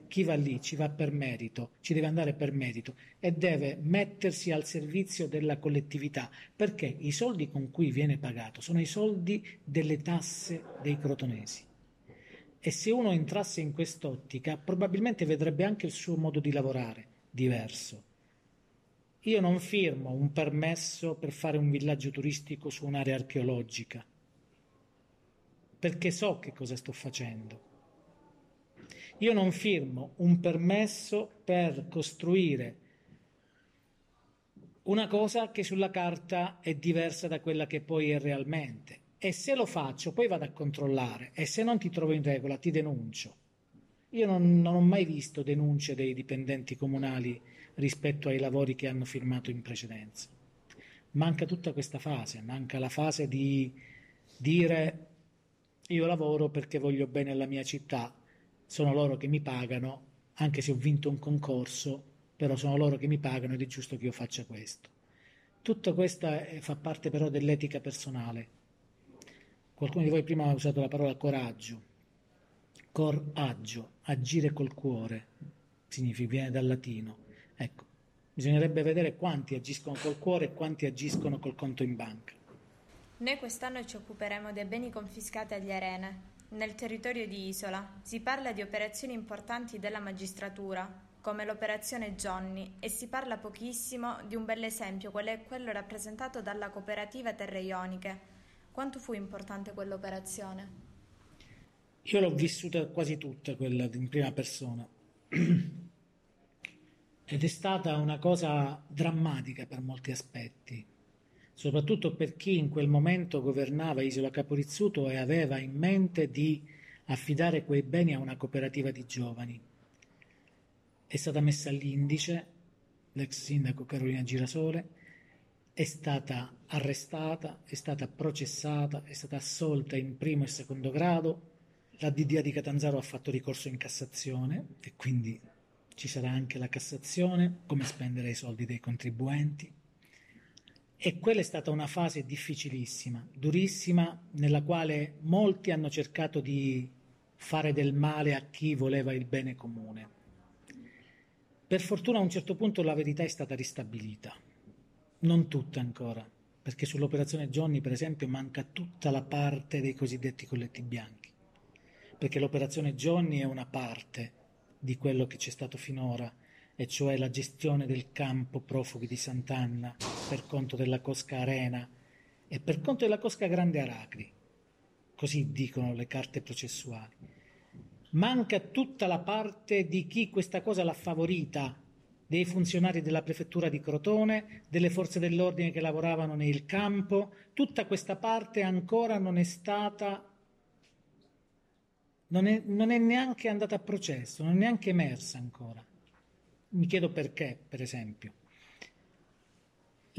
Chi va lì ci va per merito, ci deve andare per merito e deve mettersi al servizio della collettività, perché i soldi con cui viene pagato sono i soldi delle tasse dei crotonesi. E se uno entrasse in quest'ottica, probabilmente vedrebbe anche il suo modo di lavorare diverso. Io non firmo un permesso per fare un villaggio turistico su un'area archeologica perché so che cosa sto facendo. Io non firmo un permesso per costruire una cosa che sulla carta è diversa da quella che poi è realmente. E se lo faccio, poi vado a controllare e se non ti trovo in regola ti denuncio. Io non, non ho mai visto denunce dei dipendenti comunali rispetto ai lavori che hanno firmato in precedenza. Manca tutta questa fase, manca la fase di dire io lavoro perché voglio bene alla mia città, sono loro che mi pagano, anche se ho vinto un concorso, però sono loro che mi pagano ed è giusto che io faccia questo. Tutto questo fa parte però dell'etica personale. Qualcuno di voi prima ha usato la parola coraggio. Coraggio, agire col cuore, significa, viene dal latino. Ecco, bisognerebbe vedere quanti agiscono col cuore e quanti agiscono col conto in banca. Noi quest'anno ci occuperemo dei beni confiscati agli Arene. Nel territorio di Isola si parla di operazioni importanti della magistratura, come l'operazione Johnny, e si parla pochissimo di un bel esempio, qual è quello rappresentato dalla cooperativa Terre Ioniche. Quanto fu importante quell'operazione? Io l'ho vissuta quasi tutta, quella in prima persona. <clears throat> Ed è stata una cosa drammatica per molti aspetti soprattutto per chi in quel momento governava Isola Caporizzuto e aveva in mente di affidare quei beni a una cooperativa di giovani. È stata messa all'indice l'ex sindaco Carolina Girasole, è stata arrestata, è stata processata, è stata assolta in primo e secondo grado, la DDA di Catanzaro ha fatto ricorso in Cassazione e quindi ci sarà anche la Cassazione, come spendere i soldi dei contribuenti. E quella è stata una fase difficilissima, durissima, nella quale molti hanno cercato di fare del male a chi voleva il bene comune. Per fortuna a un certo punto la verità è stata ristabilita, non tutta ancora, perché sull'operazione Johnny per esempio manca tutta la parte dei cosiddetti colletti bianchi, perché l'operazione Johnny è una parte di quello che c'è stato finora, e cioè la gestione del campo profughi di Sant'Anna per conto della Cosca Arena e per conto della Cosca Grande Aracri, così dicono le carte processuali. Manca tutta la parte di chi questa cosa l'ha favorita, dei funzionari della prefettura di Crotone, delle forze dell'ordine che lavoravano nel campo, tutta questa parte ancora non è stata, non è, non è neanche andata a processo, non è neanche emersa ancora. Mi chiedo perché, per esempio.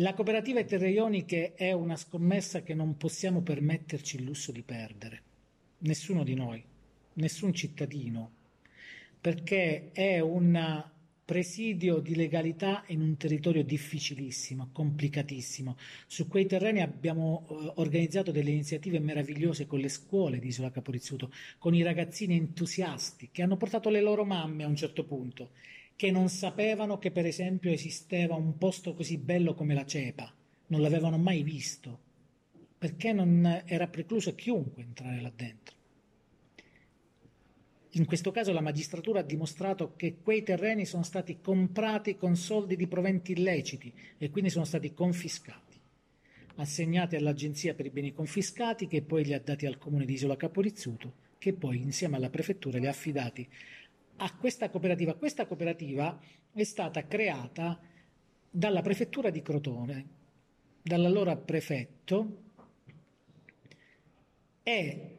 La cooperativa Terreioniche è una scommessa che non possiamo permetterci il lusso di perdere, nessuno di noi, nessun cittadino, perché è un presidio di legalità in un territorio difficilissimo, complicatissimo. Su quei terreni abbiamo eh, organizzato delle iniziative meravigliose con le scuole di Isola Caporizzuto, con i ragazzini entusiasti che hanno portato le loro mamme a un certo punto che non sapevano che per esempio esisteva un posto così bello come la Cepa, non l'avevano mai visto, perché non era precluso a chiunque entrare là dentro. In questo caso la magistratura ha dimostrato che quei terreni sono stati comprati con soldi di proventi illeciti e quindi sono stati confiscati, assegnati all'Agenzia per i beni confiscati che poi li ha dati al comune di Isola Caporizzuto che poi insieme alla prefettura li ha affidati a questa cooperativa. Questa cooperativa è stata creata dalla prefettura di Crotone, dall'allora prefetto, e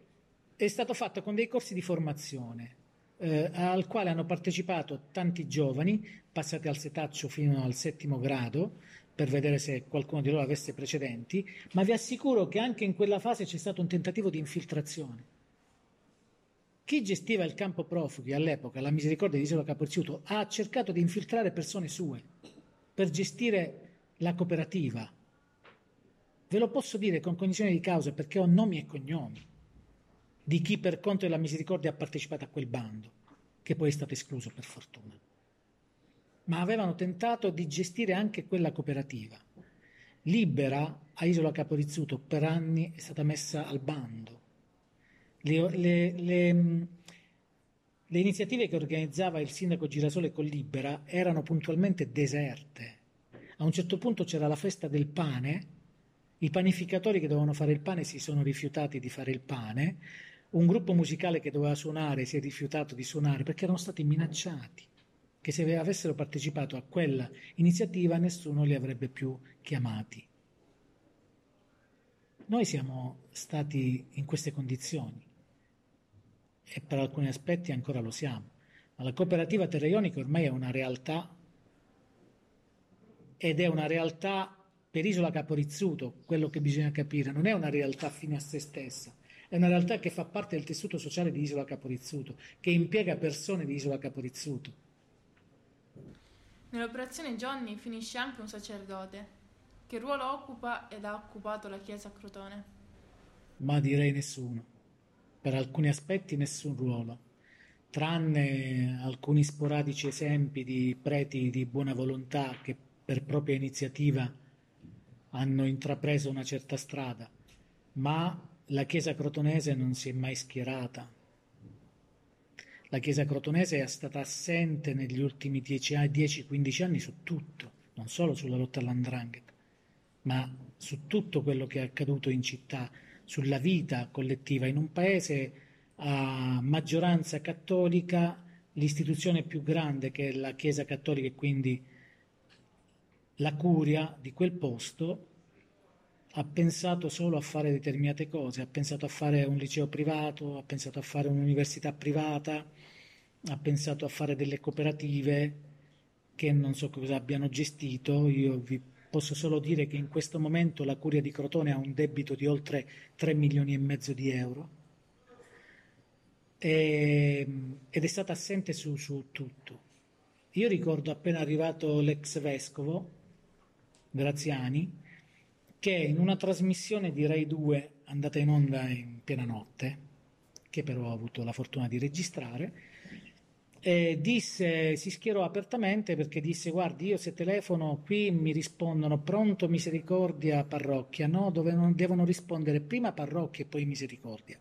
è stato fatto con dei corsi di formazione eh, al quale hanno partecipato tanti giovani, passati al setaccio fino al settimo grado, per vedere se qualcuno di loro avesse precedenti, ma vi assicuro che anche in quella fase c'è stato un tentativo di infiltrazione chi gestiva il campo profughi all'epoca, la Misericordia di Isola Caporziuto, ha cercato di infiltrare persone sue per gestire la cooperativa. Ve lo posso dire con cognizione di causa perché ho nomi e cognomi di chi per conto della Misericordia ha partecipato a quel bando, che poi è stato escluso per fortuna. Ma avevano tentato di gestire anche quella cooperativa. Libera a Isola Caporizzuto per anni è stata messa al bando le, le, le, le iniziative che organizzava il sindaco Girasole con Libera erano puntualmente deserte. A un certo punto c'era la festa del pane, i panificatori che dovevano fare il pane si sono rifiutati di fare il pane, un gruppo musicale che doveva suonare si è rifiutato di suonare perché erano stati minacciati che se avessero partecipato a quella iniziativa nessuno li avrebbe più chiamati. Noi siamo stati in queste condizioni e per alcuni aspetti ancora lo siamo. Ma la cooperativa terreionica ormai è una realtà ed è una realtà per Isola Caporizzuto, quello che bisogna capire, non è una realtà fine a se stessa, è una realtà che fa parte del tessuto sociale di Isola Caporizzuto, che impiega persone di Isola Caporizzuto. Nell'operazione Johnny finisce anche un sacerdote. Che ruolo occupa ed ha occupato la Chiesa a Crotone? Ma direi nessuno per alcuni aspetti nessun ruolo, tranne alcuni sporadici esempi di preti di buona volontà che per propria iniziativa hanno intrapreso una certa strada, ma la Chiesa crotonese non si è mai schierata. La Chiesa crotonese è stata assente negli ultimi 10-15 anni su tutto, non solo sulla lotta all'andrangheta, ma su tutto quello che è accaduto in città sulla vita collettiva. In un paese a maggioranza cattolica, l'istituzione più grande che è la Chiesa cattolica e quindi la curia di quel posto ha pensato solo a fare determinate cose, ha pensato a fare un liceo privato, ha pensato a fare un'università privata, ha pensato a fare delle cooperative che non so cosa abbiano gestito, io vi Posso solo dire che in questo momento la Curia di Crotone ha un debito di oltre 3 milioni e mezzo di euro e, ed è stata assente su, su tutto. Io ricordo appena arrivato l'ex vescovo Graziani che in una trasmissione di Rai 2 andata in onda in piena notte, che però ho avuto la fortuna di registrare, eh, disse, si schierò apertamente perché disse guardi io se telefono qui mi rispondono pronto misericordia parrocchia, no dovevano, devono rispondere prima parrocchia e poi misericordia.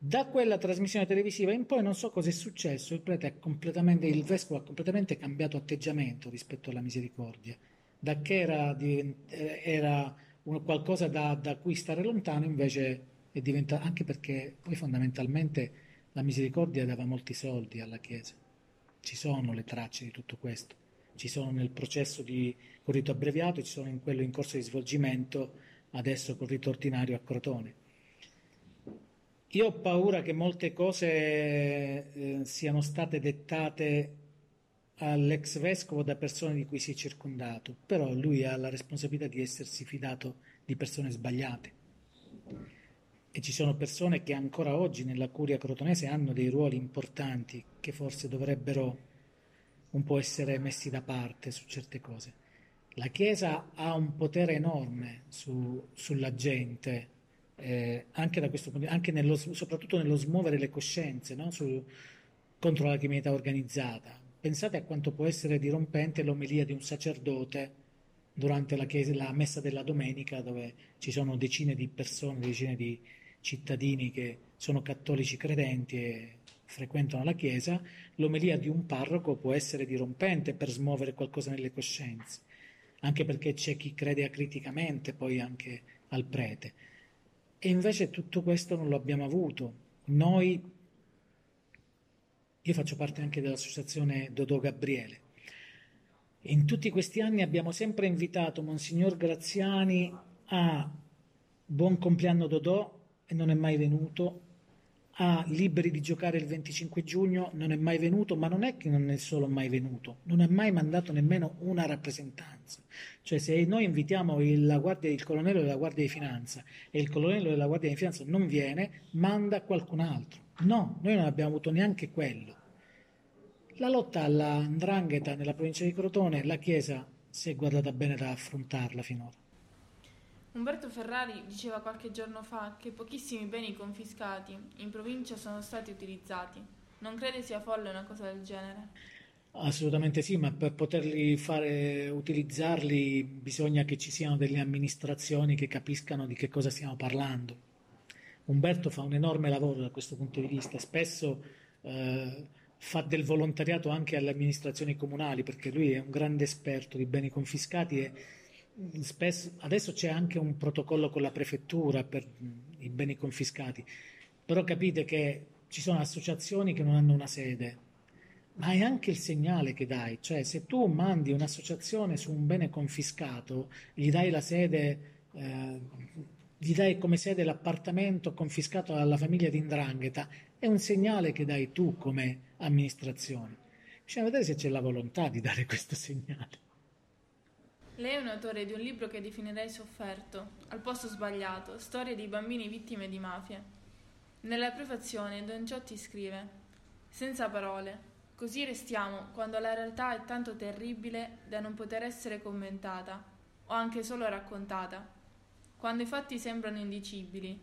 Da quella trasmissione televisiva in poi non so cosa è successo, il, prete completamente, il vescovo ha completamente cambiato atteggiamento rispetto alla misericordia, da che era, era qualcosa da, da cui stare lontano invece è diventato, anche perché poi fondamentalmente la misericordia dava molti soldi alla Chiesa. Ci sono le tracce di tutto questo, ci sono nel processo di col rito abbreviato, ci sono in quello in corso di svolgimento adesso col rito ordinario a Crotone. Io ho paura che molte cose eh, siano state dettate all'ex vescovo da persone di cui si è circondato, però lui ha la responsabilità di essersi fidato di persone sbagliate e ci sono persone che ancora oggi nella curia crotonese hanno dei ruoli importanti che forse dovrebbero un po' essere messi da parte su certe cose. La Chiesa ha un potere enorme su, sulla gente, eh, anche, da questo, anche nello, soprattutto nello smuovere le coscienze no? su, contro la criminalità organizzata. Pensate a quanto può essere dirompente l'omelia di un sacerdote durante la, chiesa, la messa della domenica dove ci sono decine di persone, decine di cittadini che sono cattolici credenti e frequentano la chiesa, l'omelia di un parroco può essere dirompente per smuovere qualcosa nelle coscienze, anche perché c'è chi crede acriticamente poi anche al prete. E invece tutto questo non lo abbiamo avuto. Noi, io faccio parte anche dell'associazione Dodò Gabriele, in tutti questi anni abbiamo sempre invitato Monsignor Graziani a Buon compleanno Dodò e non è mai venuto, a Liberi di giocare il 25 giugno non è mai venuto, ma non è che non è solo mai venuto, non ha mai mandato nemmeno una rappresentanza. Cioè se noi invitiamo il, guardia, il colonnello della Guardia di Finanza e il colonnello della Guardia di Finanza non viene, manda qualcun altro. No, noi non abbiamo avuto neanche quello. La lotta alla ndrangheta nella provincia di Crotone, la Chiesa si è guardata bene da affrontarla finora. Umberto Ferrari diceva qualche giorno fa che pochissimi beni confiscati in provincia sono stati utilizzati. Non crede sia folle una cosa del genere? Assolutamente sì, ma per poterli fare utilizzarli bisogna che ci siano delle amministrazioni che capiscano di che cosa stiamo parlando. Umberto fa un enorme lavoro da questo punto di vista, spesso eh, fa del volontariato anche alle amministrazioni comunali perché lui è un grande esperto di beni confiscati e spesso, adesso c'è anche un protocollo con la prefettura per i beni confiscati, però capite che ci sono associazioni che non hanno una sede, ma è anche il segnale che dai, cioè se tu mandi un'associazione su un bene confiscato, gli dai la sede, eh, gli dai come sede l'appartamento confiscato alla famiglia di Indrangheta, è un segnale che dai tu come amministrazione. Bisogna vedere se c'è la volontà di dare questo segnale. Lei è un autore di un libro che definirei sofferto, Al posto sbagliato, storie di bambini vittime di mafie. Nella prefazione Don Ciotti scrive Senza parole, così restiamo quando la realtà è tanto terribile da non poter essere commentata o anche solo raccontata, quando i fatti sembrano indicibili,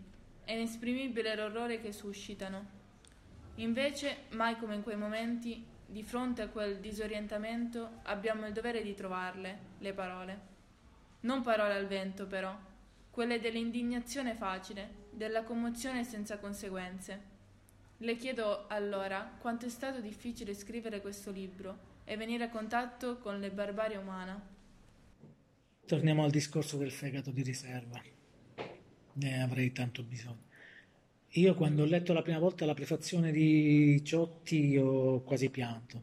è inesprimibile l'orrore che suscitano. Invece, mai come in quei momenti, di fronte a quel disorientamento abbiamo il dovere di trovarle, le parole. Non parole al vento, però, quelle dell'indignazione facile, della commozione senza conseguenze. Le chiedo allora quanto è stato difficile scrivere questo libro e venire a contatto con le barbarie umane. Torniamo al discorso del fegato di riserva. Ne avrei tanto bisogno. Io quando ho letto la prima volta la prefazione di Ciotti ho quasi pianto,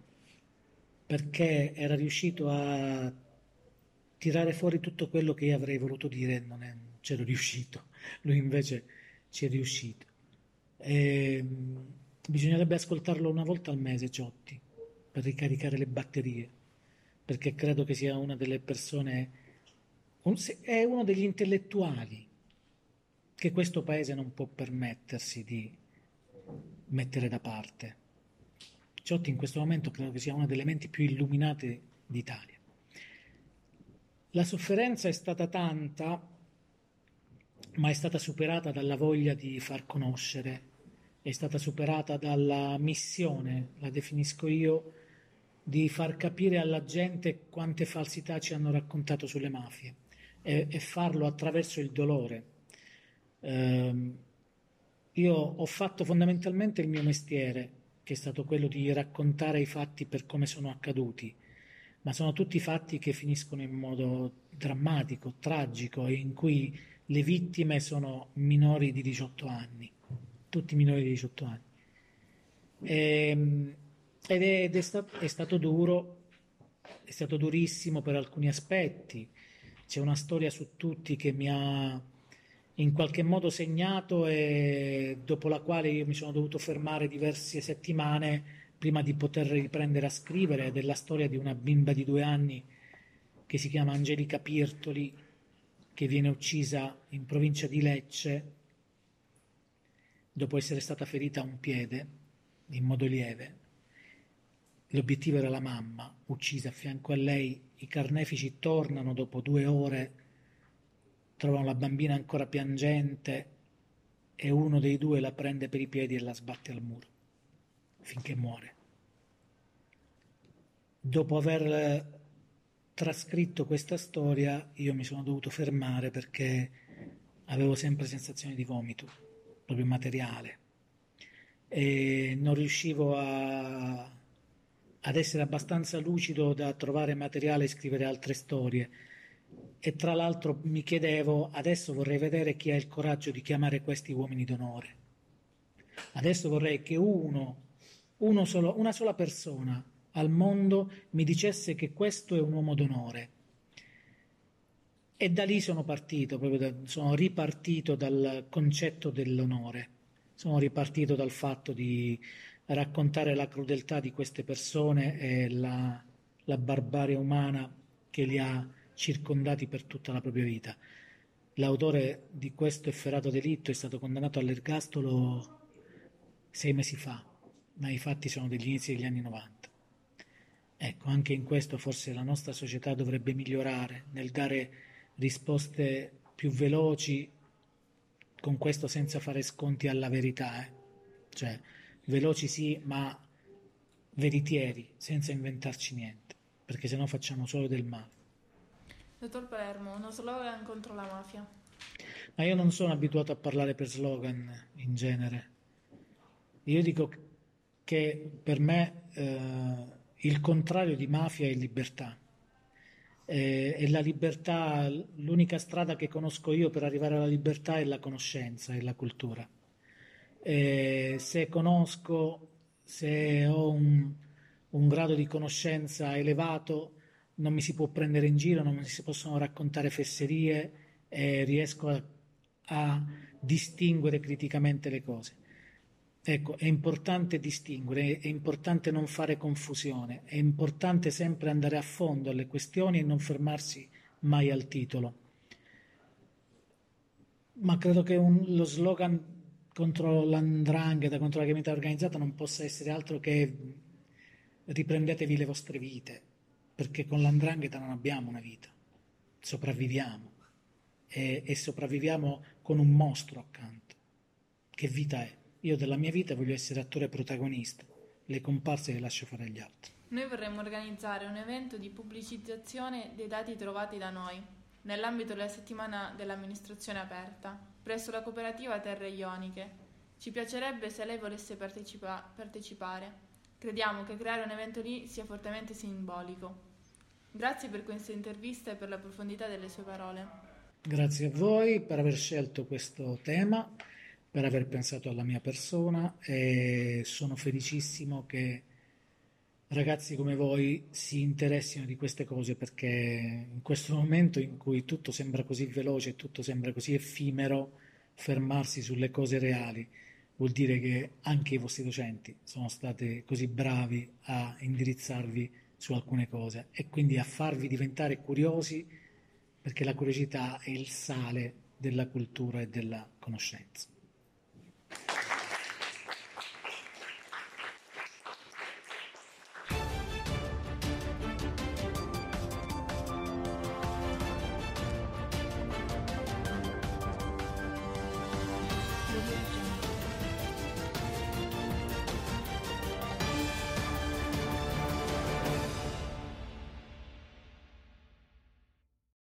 perché era riuscito a tirare fuori tutto quello che io avrei voluto dire non è, c'ero riuscito. Lui invece ci è riuscito. E, bisognerebbe ascoltarlo una volta al mese Ciotti per ricaricare le batterie, perché credo che sia una delle persone, è uno degli intellettuali che questo paese non può permettersi di mettere da parte. Ciotti in questo momento credo che sia una delle menti più illuminate d'Italia. La sofferenza è stata tanta ma è stata superata dalla voglia di far conoscere, è stata superata dalla missione, la definisco io, di far capire alla gente quante falsità ci hanno raccontato sulle mafie e, e farlo attraverso il dolore. Eh, io ho fatto fondamentalmente il mio mestiere, che è stato quello di raccontare i fatti per come sono accaduti, ma sono tutti fatti che finiscono in modo drammatico, tragico e in cui le vittime sono minori di 18 anni, tutti minori di 18 anni. Ehm, ed è, è, stato, è stato duro, è stato durissimo per alcuni aspetti. C'è una storia su tutti che mi ha in qualche modo segnato e dopo la quale io mi sono dovuto fermare diverse settimane prima di poter riprendere a scrivere della storia di una bimba di due anni che si chiama Angelica Pirtoli che viene uccisa in provincia di Lecce dopo essere stata ferita a un piede in modo lieve. L'obiettivo era la mamma, uccisa a fianco a lei. I carnefici tornano dopo due ore, trovano la bambina ancora piangente e uno dei due la prende per i piedi e la sbatte al muro finché muore. Dopo aver trascritto questa storia io mi sono dovuto fermare perché avevo sempre sensazione di vomito, proprio materiale, e non riuscivo a, ad essere abbastanza lucido da trovare materiale e scrivere altre storie. E tra l'altro mi chiedevo, adesso vorrei vedere chi ha il coraggio di chiamare questi uomini d'onore. Adesso vorrei che uno, uno solo, una sola persona al mondo mi dicesse che questo è un uomo d'onore. E da lì sono partito, da, sono ripartito dal concetto dell'onore, sono ripartito dal fatto di raccontare la crudeltà di queste persone e la, la barbarie umana che li ha circondati per tutta la propria vita. L'autore di questo efferato delitto è stato condannato all'ergastolo sei mesi fa, ma i fatti sono degli inizi degli anni 90. Ecco, anche in questo forse la nostra società dovrebbe migliorare nel dare risposte più veloci, con questo senza fare sconti alla verità, eh? cioè veloci sì, ma veritieri, senza inventarci niente, perché sennò facciamo solo del male. Dottor Palermo, uno slogan contro la mafia. Ma io non sono abituato a parlare per slogan in genere. Io dico che per me eh, il contrario di mafia è libertà. Eh, e la libertà, l'unica strada che conosco io per arrivare alla libertà è la conoscenza, è la cultura. Eh, se conosco, se ho un, un grado di conoscenza elevato, non mi si può prendere in giro, non mi si possono raccontare fesserie e riesco a, a distinguere criticamente le cose. Ecco, è importante distinguere, è importante non fare confusione, è importante sempre andare a fondo alle questioni e non fermarsi mai al titolo. Ma credo che un, lo slogan contro l'andrangheta, contro la criminalità organizzata non possa essere altro che riprendetevi le vostre vite, perché con l'andrangheta non abbiamo una vita, sopravviviamo e, e sopravviviamo con un mostro accanto. Che vita è? Io della mia vita voglio essere attore protagonista, le comparse le lascio fare agli altri. Noi vorremmo organizzare un evento di pubblicizzazione dei dati trovati da noi, nell'ambito della settimana dell'amministrazione aperta, presso la cooperativa Terre Ioniche. Ci piacerebbe se lei volesse partecipa- partecipare. Crediamo che creare un evento lì sia fortemente simbolico. Grazie per questa intervista e per la profondità delle sue parole. Grazie a voi per aver scelto questo tema per aver pensato alla mia persona e sono felicissimo che ragazzi come voi si interessino di queste cose perché in questo momento in cui tutto sembra così veloce e tutto sembra così effimero, fermarsi sulle cose reali vuol dire che anche i vostri docenti sono stati così bravi a indirizzarvi su alcune cose e quindi a farvi diventare curiosi perché la curiosità è il sale della cultura e della conoscenza.